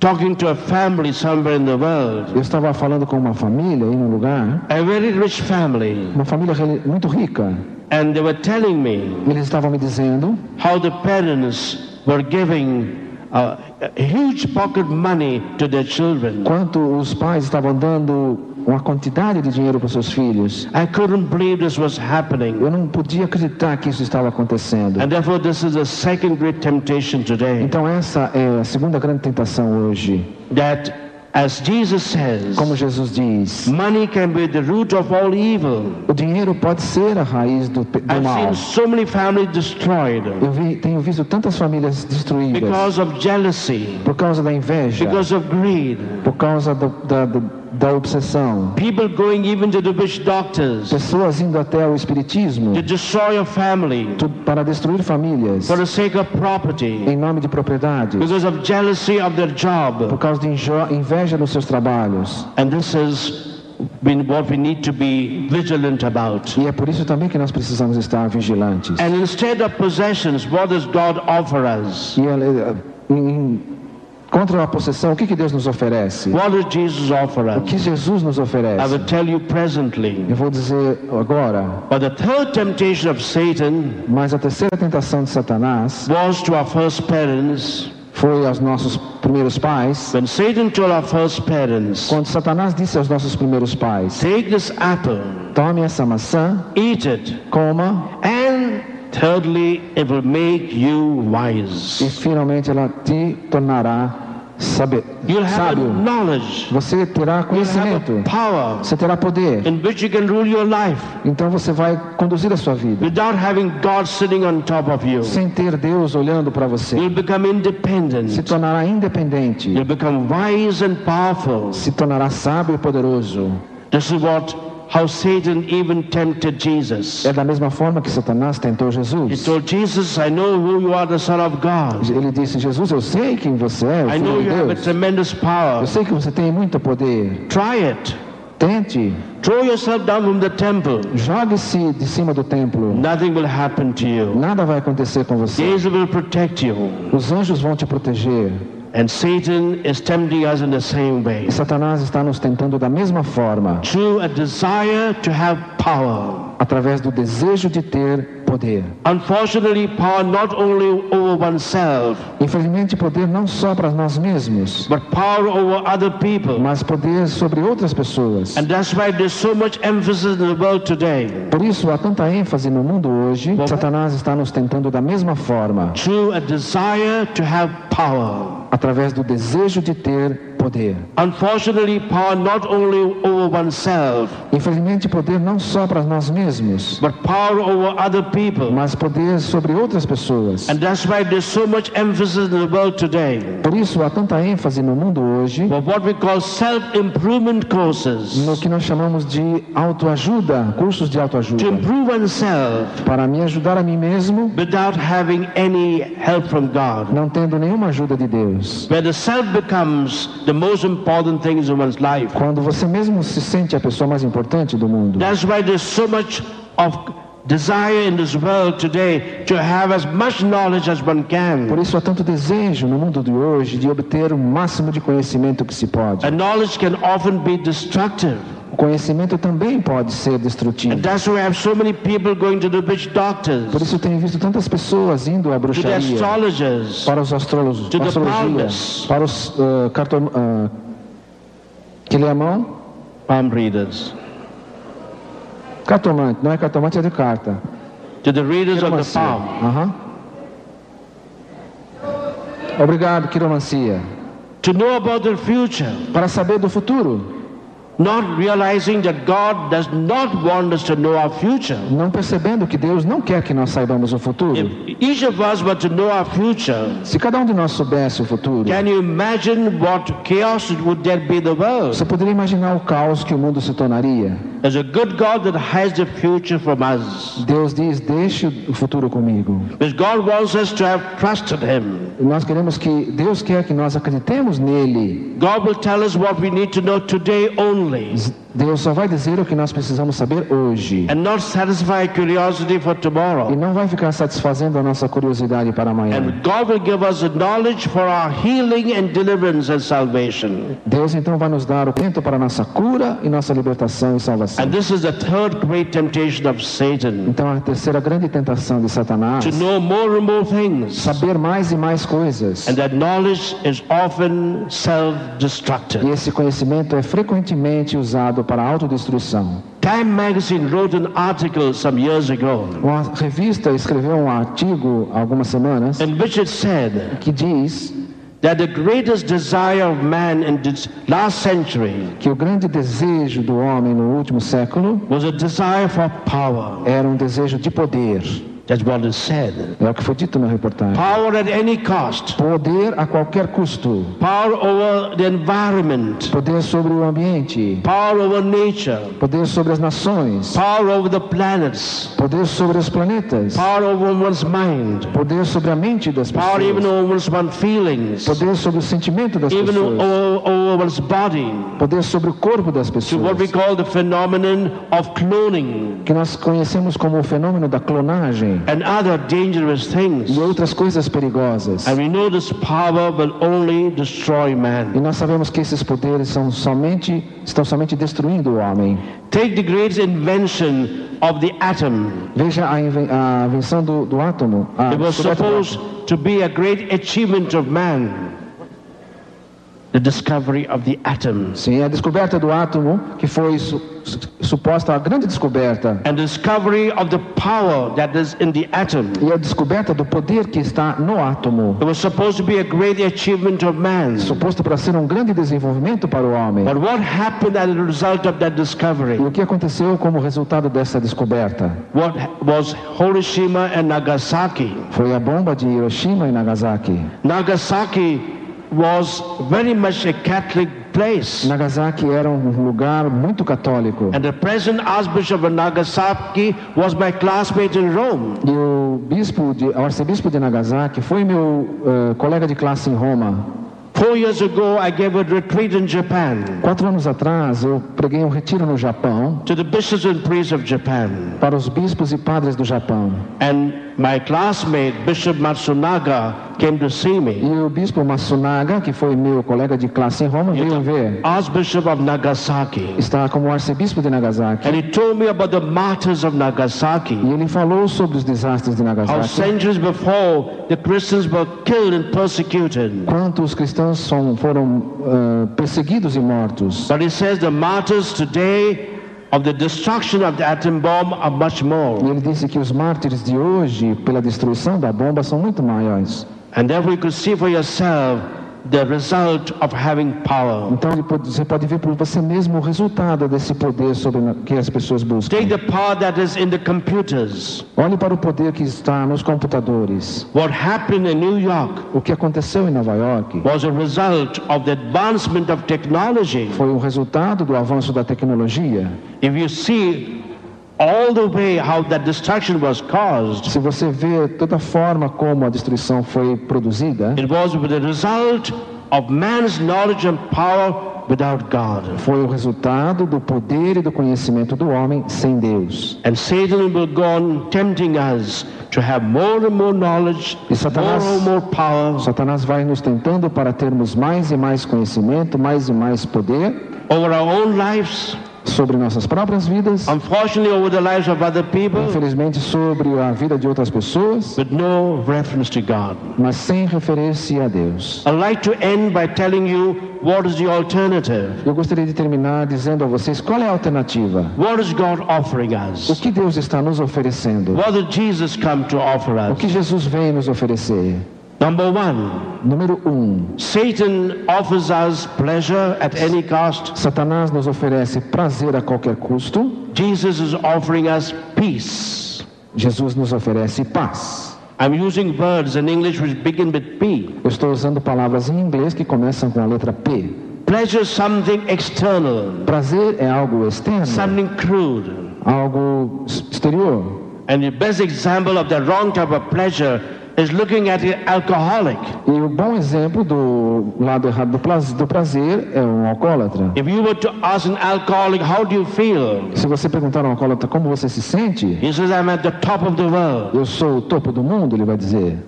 B: talking to a family somewhere in the world,
A: Eu estava falando com uma família em um lugar,
B: a very rich family,
A: uma família muito rica.
B: And they were telling me
A: Eles estavam me dizendo
B: how the parents were giving a huge pocket money to their children.
A: quanto os pais estavam dando uma quantidade de dinheiro para os seus filhos.
B: I couldn't believe this was happening.
A: Eu não podia acreditar que isso estava acontecendo.
B: And therefore, this is the second great temptation today.
A: Então essa é a segunda grande tentação hoje.
B: That, as Jesus says,
A: Como Jesus diz,
B: money can be the root of all evil.
A: o dinheiro pode ser a raiz do, do
B: I've
A: mal.
B: seen so many families destroyed
A: Eu vi- tenho visto tantas famílias destruídas
B: because of jealousy,
A: por causa da inveja,
B: because of greed.
A: por causa do- da, da, da obsessão.
B: People going even to the witch doctors
A: Pessoas indo até o espiritismo
B: to destroy your family
A: para destruir famílias
B: for the sake of property,
A: em nome de propriedades,
B: because of jealousy of their job.
A: por causa de inveja nos seus trabalhos.
B: And this is what we need to be vigilant about.
A: E é por isso também que nós precisamos estar vigilantes.
B: And instead of possessions, what does God offer us?
A: E em- Contra a possessão, o que, que Deus nos oferece?
B: What does Jesus offer
A: O
B: us?
A: que Jesus nos
B: I
A: oferece?
B: will tell you presently.
A: Eu vou dizer agora,
B: But the third temptation of Satan
A: mas a terceira tentação de Satanás
B: was to our first parents.
A: foi aos nossos primeiros pais.
B: When Satan told our first parents,
A: Quando Satanás disse aos nossos primeiros pais:
B: take this apple,
A: Tome essa maçã,
B: eat it,
A: coma,
B: and thirdly, it will make you
A: e
B: wise.
A: finalmente ela te tornará saber,
B: You'll have
A: sábio.
B: knowledge,
A: Você terá conhecimento,
B: power
A: você terá poder.
B: in which you can rule your life
A: Então você vai conduzir a sua vida
B: without having God sitting on top of you.
A: sem ter Deus olhando para você.
B: You'll become
A: Se
B: independent.
A: tornará independente,
B: You'll become wise and powerful.
A: se tornará sábio e poderoso.
B: This is what how Satan even tempted Jesus.
A: É da mesma forma que Satanás tentou
B: He
A: Jesus.
B: told Jesus, I know who you are, the Son of God.
A: Ele disse: Jesus, eu sei quem você é, o
B: I know
A: de
B: you have a
A: Deus.
B: tremendous power.
A: Eu sei que você tem muito poder.
B: Try it.
A: Tente,
B: Throw yourself down from the temple.
A: jogue-se de cima do templo.
B: Nothing will happen to you.
A: Nada vai acontecer com você.
B: Jesus will protect you.
A: Os anjos vão te proteger.
B: And Satan is tempting us in the same way.
A: Satanás está nos tentando da mesma forma,
B: Through a desire to have power.
A: Através do desejo de ter poder.
B: Unfortunately, power not only over oneself,
A: Infelizmente, poder não só para nós mesmos,
B: but power over other people.
A: mas poder sobre outras pessoas.
B: And that's why there's so much emphasis in the world today.
A: Por isso, há tanta ênfase no mundo hoje. Satanás está nos tentando da mesma forma,
B: Through a desire to have power.
A: através do desejo de ter poder.
B: Unfortunately, power not only over oneself,
A: Infelizmente, poder não só para nós mesmos,
B: but power over other people.
A: mas poder sobre outras pessoas.
B: And that's why there's so much emphasis in the world today
A: Por isso, há tanta ênfase no mundo hoje
B: for what we call self-improvement courses
A: no que nós chamamos de autoajuda, cursos de
B: to
A: autoajuda,
B: improve oneself
A: para me ajudar a mim mesmo,
B: without having any help from God.
A: não tendo nenhuma ajuda de Deus.
B: Where the self becomes the most important things in one's life.
A: Quando você mesmo se sente a pessoa mais importante do mundo.
B: That's why there's so much of
A: Por isso há tanto desejo no mundo de hoje de obter o máximo de conhecimento que se pode.
B: And knowledge can often be destructive.
A: O conhecimento também pode ser destrutivo.
B: And that's why we have so many people going to the witch
A: Por isso tenho visto tantas pessoas indo à bruxaria, para os astrólogos, para os uh, cartom, uh, que lê a mão,
B: palm readers,
A: cartomante, não é cartomante, é de carta.
B: to the readers of the palm,
A: Aham. Obrigado, quiromancia.
B: to know about the future,
A: Para saber do futuro,
B: not realizing that God does not want us to know our future.
A: não percebendo que Deus não quer que nós saibamos o futuro.
B: If each of us were to know our future,
A: Se cada um de nós soubesse o futuro,
B: can you imagine what chaos would there be in the world?
A: você poderia imaginar o caos que o mundo se tornaria.
B: There's a good God that hides the future from us.
A: Deus diz: Deixe o futuro comigo.
B: Because God wants us to have trust in Him.
A: Nós queremos que Deus quer que nós acreditemos nele.
B: God will tell us what we need to know today only
A: Deus só vai dizer o que nós precisamos saber hoje.
B: and not satisfy curiosity for
A: E
B: tomorrow.
A: não vai ficar satisfazendo a nossa curiosidade para amanhã.
B: And God will give us the knowledge for our healing and deliverance and salvation.
A: Deus então vai nos dar o tempo para nossa cura e nossa libertação e salvação.
B: And this is the third great temptation of Satan
A: Então a terceira grande tentação de Satanás,
B: to know more and more things.
A: saber mais e mais coisas.
B: And that knowledge is often self
A: E esse conhecimento é frequentemente usado para a autodestruição.
B: Time magazine wrote an article some years ago
A: Uma revista escreveu um artigo algumas semanas
B: in which it said
A: que diz
B: that the greatest desire of man in this last century
A: que o grande desejo do homem no último século
B: was a desire for power.
A: era um desejo de poder.
B: What it said.
A: É o que foi dito na reportagem.
B: Power at any cost.
A: Poder a qualquer custo.
B: Power over the environment.
A: Poder sobre o ambiente.
B: Power over nature.
A: Poder sobre as nações.
B: Power over the planets.
A: Poder sobre os planetas.
B: Power over one's mind.
A: Poder sobre a mente das
B: Power even
A: pessoas.
B: over one's one's feelings.
A: Poder sobre o sentimento das
B: Even
A: pessoas.
B: over, over one's body.
A: Poder sobre o corpo das
B: To what we
A: pessoas.
B: call the phenomenon of cloning.
A: Que nós conhecemos como o fenômeno da clonagem. Espionagem
B: and other dangerous things.
A: e outras coisas perigosas.
B: And we know this power will only destroy
A: E
B: man.
A: nós sabemos que esses poderes são somente, estão somente destruindo o homem.
B: Take the great invention of the atom.
A: Veja a, inven- a invenção do, do átomo. a
B: It was supposed to be a great achievement of man. The discovery of the atom.
A: Sim, a descoberta do átomo, que foi su, su- suposta a grande descoberta.
B: And discovery of the power that is in the atom.
A: E a descoberta do poder que está no átomo.
B: It was supposed to be a great achievement of man.
A: Suposto para ser um grande desenvolvimento para o homem.
B: But what happened as a result of that discovery?
A: E o que aconteceu como resultado dessa descoberta?
B: What was Hiroshima and Nagasaki?
A: Foi a bomba de Hiroshima e Nagasaki.
B: Nagasaki was very much a Catholic place.
A: Nagasaki era um lugar muito católico.
B: And the present Archbishop of Nagasaki was my classmate in Rome.
A: E o bispo, de, o arcebispo de Nagasaki foi meu eh, colega de classe em Roma.
B: Four years ago, I gave a retreat in Japan
A: Quatro anos atrás, eu preguei um retiro no Japão
B: to the bishops and priests of Japan.
A: para os bispos e padres do Japão.
B: And my classmate, Bishop Matsunaga, came to see
A: E
B: me.
A: o bispo Matsunaga, que foi meu colega de classe em Roma, veio ver.
B: Archbishop of Nagasaki.
A: Está como arcebispo de Nagasaki.
B: And he told me about the martyrs of Nagasaki.
A: E ele falou sobre os desastres de
B: How
A: Nagasaki.
B: centuries before the Christians were killed and persecuted.
A: Quanto os cristãos são, foram eh, perseguidos e mortos.
B: But he says the martyrs today of the destruction of the atom bomb are much
A: E
B: more.
A: ele disse que os mártires de hoje, pela destruição da bomba, são muito maiores.
B: And therefore you could see for yourself the result of having power.
A: Então você pode ver por você mesmo o resultado desse poder sobre que as pessoas buscam.
B: Take the power that is in the computers.
A: Olhe para o poder que está nos computadores.
B: What happened in New York
A: O que aconteceu em Nova York
B: was a result of the advancement of technology.
A: foi o resultado do avanço da tecnologia.
B: If you see all the way how that destruction was caused,
A: Se você vê toda a forma como a destruição foi produzida,
B: it was the result of man's knowledge and power without God.
A: foi o resultado do poder e do conhecimento do homem sem Deus.
B: And Satan will go on tempting us to have more and more knowledge,
A: E Satanás-
B: more and more power
A: Satanás vai nos tentando para termos mais e mais conhecimento, mais e mais poder
B: over our own lives,
A: sobre nossas próprias vidas,
B: unfortunately over the lives of other people,
A: infelizmente sobre a vida de outras pessoas,
B: with no reference to God.
A: mas sem referência a Deus.
B: I'd like to end by telling you what is the alternative.
A: Eu gostaria de terminar dizendo a vocês qual é a alternativa.
B: What is God offering
A: O
B: us?
A: que Deus está nos oferecendo?
B: What did Jesus come to offer
A: O
B: us?
A: que Jesus vem nos oferecer?
B: Number one,
A: Número um,
B: Satan offers us pleasure at any cost.
A: Satanás nos oferece prazer a qualquer custo.
B: Jesus is offering us peace.
A: Jesus nos oferece paz.
B: I'm using words in English which begin with P.
A: Eu estou usando palavras em inglês que começam com a letra P.
B: Pleasure is something external,
A: Prazer é algo externo,
B: something crude.
A: algo exterior.
B: And the best example of the wrong type of pleasure is looking at the alcoholic.
A: E o bom exemplo do lado errado do praz- do prazer é um alcoólatra.
B: If you were to ask an alcoholic, how do you feel?
A: Se você perguntar a um alcoólatra como você se sente,
B: He says, I'm at the top of the world.
A: eu sou o topo do mundo, ele vai dizer.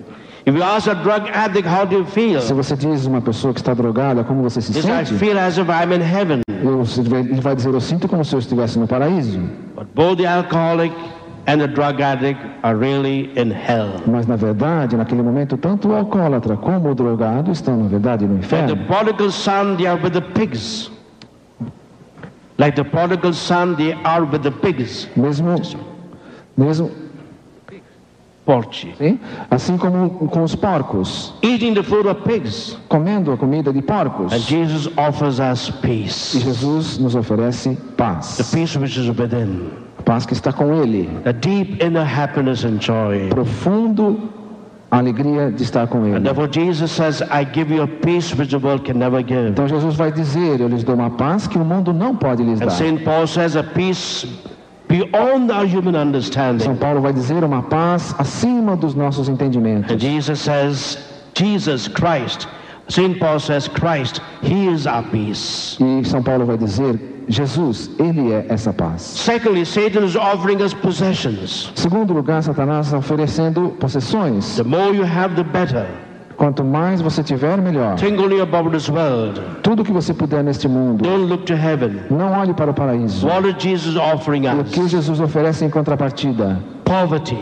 B: If you ask a drug addict, how do you
A: Se
B: feel?
A: você diz uma pessoa que está drogada, como você se
B: He says, I
A: sente,
B: feel as if I'm in heaven.
A: eu- ele vai dizer, eu sinto como se eu estivesse no paraíso.
B: But both the alcoholic and the drug addict are really in hell.
A: Mas na verdade, naquele momento, tanto o alcoólatra como o drogado estão, na verdade, no
B: Like the
A: inferno.
B: prodigal son, they are with the pigs. Like the prodigal son, they are with the pigs.
A: Mesmo, mesmo sim? assim como com os porcos,
B: Eating the food of pigs.
A: comendo a comida de porcos.
B: And Jesus offers us
A: E
B: peace.
A: Jesus nos oferece
B: The
A: paz.
B: peace which is within.
A: A paz que está com Ele.
B: The deep inner happiness and joy.
A: Profundo alegria de estar com
B: And
A: Ele.
B: therefore Jesus says, I give you a peace which the world can never give.
A: Então Jesus vai dizer, eu lhes dou uma paz que o mundo não pode lhes
B: And
A: dar.
B: St. Paul says a peace beyond our human
A: São
B: understanding.
A: Paulo vai dizer uma paz acima dos nossos entendimentos.
B: And Jesus says, Jesus Christ. St. Paul says, Christ, He is our peace.
A: E São Paulo vai dizer, Jesus, ele é essa paz.
B: Secondly, Satan is offering us possessions.
A: Segundo lugar, Satanás está oferecendo possessões.
B: The more you have, the better.
A: Quanto mais você tiver, melhor. Tudo que você puder neste mundo, não olhe para o paraíso. O que
B: us?
A: Jesus oferece em contrapartida?
B: Poverty.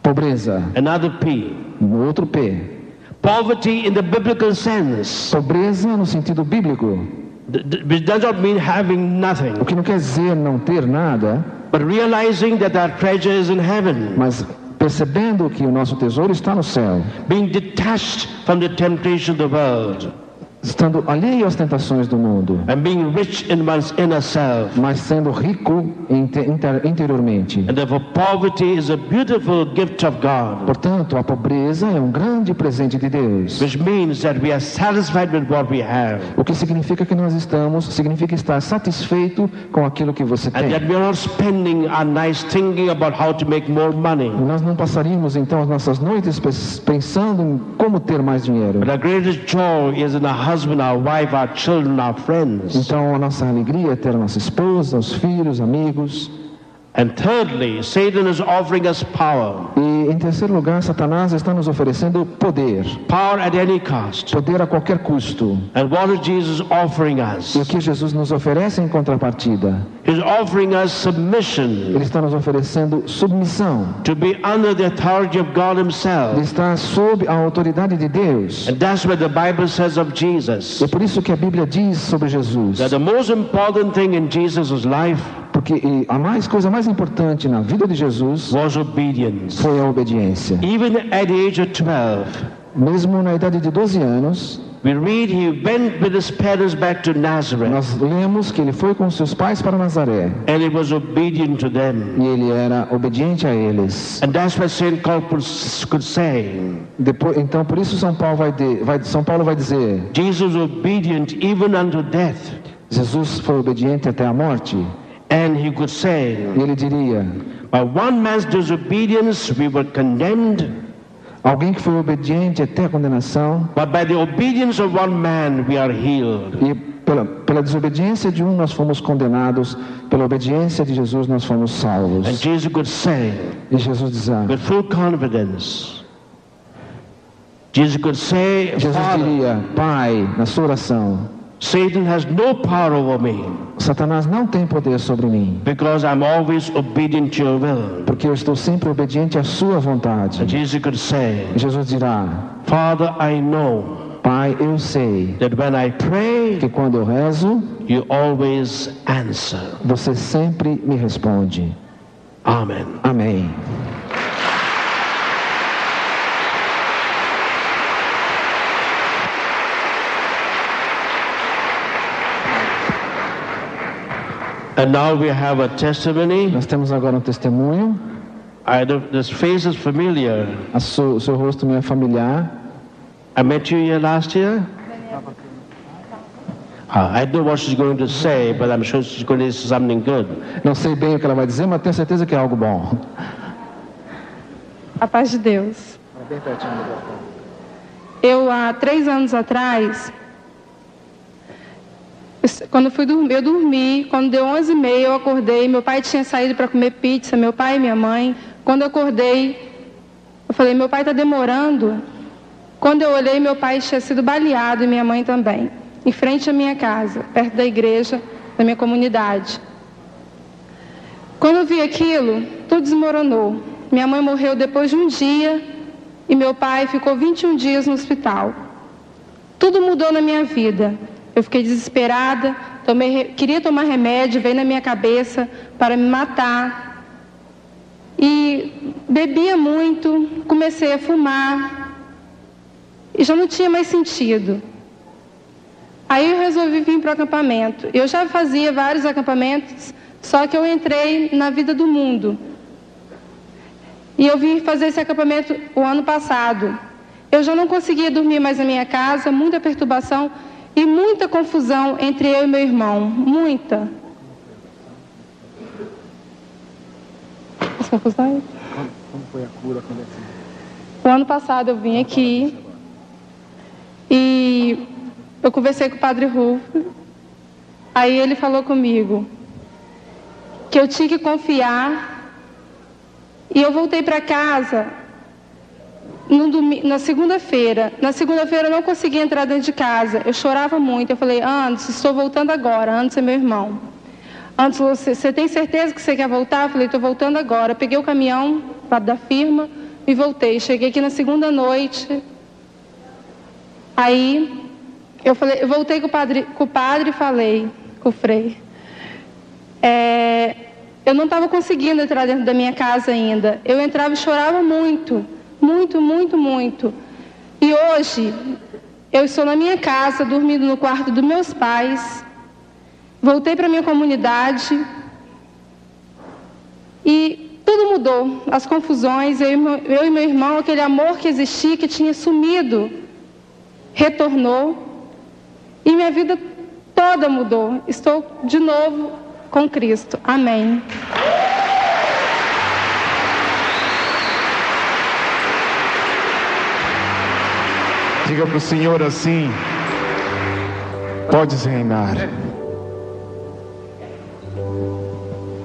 A: Pobreza,
B: Another P.
A: outro P.
B: Poverty in the biblical sense,
A: Pobreza no sentido bíblico,
B: which does not mean having nothing,
A: o que não quer dizer não ter nada,
B: but realizing that our treasure is in heaven,
A: mas percebendo que o nosso tesouro está no céu,
B: being detached from the temptation of the world,
A: estando alheio às tentações do mundo,
B: and being rich in one's inner self.
A: mas sendo rico inte- inter- interiormente.
B: And therefore, poverty is a beautiful gift of God,
A: Portanto, a pobreza é um grande presente de Deus.
B: which means that we are satisfied with what we have,
A: O que significa que nós estamos, significa estar satisfeito com aquilo que você
B: and that
A: tem.
B: we are not spending our nights thinking about how to make more money.
A: Nós não passaríamos então as nossas noites pensando em como ter mais dinheiro.
B: But our greatest joy is in our husband, our wife, our children, our friends.
A: Então a nossa alegria é ter a nossa esposa, os filhos, amigos.
B: And thirdly, Satan is offering us power.
A: E em terceiro lugar, Satanás está nos oferecendo poder,
B: Power at any cost.
A: poder a qualquer custo.
B: And what is Jesus offering us?
A: E o que Jesus nos oferece em contrapartida?
B: He's offering us submission
A: Ele está nos oferecendo submissão.
B: to be under the authority of God
A: Ele
B: Himself.
A: está sob a autoridade de Deus.
B: And that's what the Bible says of Jesus.
A: É por isso que a Bíblia diz sobre Jesus.
B: That the most important thing in Jesus' life
A: Porque a mais coisa mais importante na vida de Jesus foi a obediência.
B: Even at the age of 12,
A: Mesmo na idade de 12 anos,
B: we read he went with his parents back to Nazareth
A: nós lemos que ele foi com seus pais para Nazaré
B: and he was obedient to them.
A: e ele era obediente a eles.
B: And that's what St. Paul could could say.
A: Depois, então, por isso São Paulo vai, de- vai- São Paulo vai dizer:
B: Jesus obedient even unto death.
A: Jesus foi obediente até a morte.
B: And he could say,
A: E ele diria:
B: by one man's disobedience we were condemned,
A: alguém que foi obediente até a condenação
B: but by the obedience of one man we are healed.
A: e pela, pela desobediência de um nós fomos condenados, pela obediência de Jesus nós fomos
B: And
A: salvos.
B: Jesus could say
A: E Jesus dizia:
B: with full confidence, Jesus could say,
A: Jesus diria: Pai, na sua oração,
B: Satan has no power over me
A: Satanás não tem poder sobre mim,
B: because I'm always obedient to your will.
A: porque eu estou sempre obediente à sua
B: And
A: vontade.
B: Jesus could say,
A: Jesus dirá:
B: Father, I know
A: Pai, eu sei
B: that when I pray,
A: que quando eu rezo,
B: you always answer.
A: você sempre me responde.
B: Amen.
A: Amém.
B: And now we have a testimony.
A: Nós temos agora um testemunho.
B: I don't, this face is familiar.
A: A su- O seu rosto me é familiar.
B: I met you here last year. Ah, I don't know what she's going to say, but I'm sure she's going to say something good.
A: Não sei bem o que ela vai dizer, mas tenho certeza que é algo bom.
C: A paz de Deus. Eu, há três anos atrás, quando fui dormir, eu dormi, quando deu 11 e meia eu acordei, meu pai tinha saído para comer pizza, meu pai e minha mãe. Quando eu acordei, eu falei, meu pai está demorando. Quando eu olhei, meu pai tinha sido baleado e minha mãe também, em frente à minha casa, perto da igreja da minha comunidade. Quando eu vi aquilo, tudo desmoronou. Minha mãe morreu depois de um dia e meu pai ficou 21 dias no hospital. Tudo mudou na minha vida. Eu fiquei desesperada, tomei queria tomar remédio, veio na minha cabeça para me matar. E bebia muito, comecei a fumar e já não tinha mais sentido. Aí eu resolvi vir para o acampamento. Eu já fazia vários acampamentos, só que eu entrei na vida do mundo. E eu vim fazer esse acampamento o ano passado. Eu já não conseguia dormir mais na minha casa, muita perturbação e muita confusão entre eu e meu irmão. Muita. As confusões?
A: Como foi a cura quando
C: O ano passado eu vim aqui e eu conversei com o Padre Rufo Aí ele falou comigo que eu tinha que confiar. E eu voltei para casa na segunda-feira. Na segunda-feira eu não conseguia entrar dentro de casa. Eu chorava muito. Eu falei, antes, estou voltando agora. Antes é meu irmão. Antes, você, você tem certeza que você quer voltar? Eu falei, estou voltando agora. Peguei o caminhão da firma e voltei. Cheguei aqui na segunda noite. Aí eu falei, eu voltei com o padre, com o padre e falei com o frei. É, eu não estava conseguindo entrar dentro da minha casa ainda. Eu entrava e chorava muito, muito, muito, muito. E hoje eu estou na minha casa, dormindo no quarto dos meus pais. Voltei para minha comunidade e tudo mudou. As confusões, eu, eu e meu irmão, aquele amor que existia, que tinha sumido, retornou. E minha vida toda mudou. Estou de novo com Cristo. Amém.
A: Diga para o Senhor assim: Podes reinar.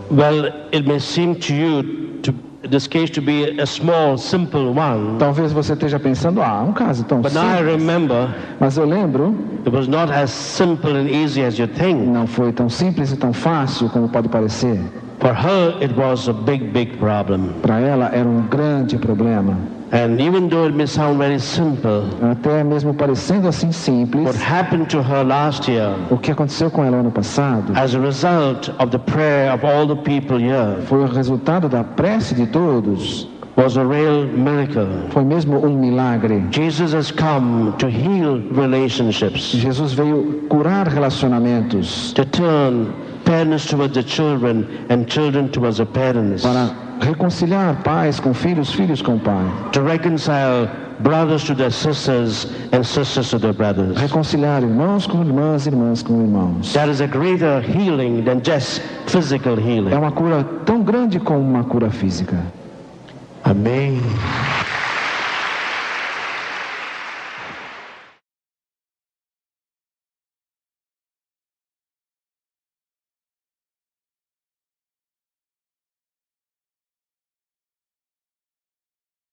B: Well, it may seem to you to this case to be a small, simple one.
A: Talvez você esteja pensando, ah, um caso tão
B: But
A: simples.
B: now I remember
A: Mas eu lembro,
B: it was not as simple and easy as you think.
A: não foi tão simples e tão fácil como pode parecer.
B: For her, it was a big, big problem.
A: Para ela era um grande problema.
B: And even though it may sound very simple,
A: Até mesmo parecendo assim simples,
B: what happened to her last year,
A: o que aconteceu com ela ano passado
B: as a result of the prayer of all the people here,
A: foi o resultado da prece de todos.
B: was a real miracle.
A: Foi mesmo um milagre.
B: Jesus has come to heal relationships,
A: Jesus veio curar relacionamentos,
B: to turn parents towards the children and children towards the parents,
A: para reconciliar pais com filhos, filhos com pai,
B: to reconcile brothers to their sisters and sisters to their brothers.
A: reconciliar irmãos com irmãs, irmãs com irmãos.
B: That is a greater healing than just physical
A: É
B: healing.
A: uma cura tão grande como uma cura física.
B: Amém.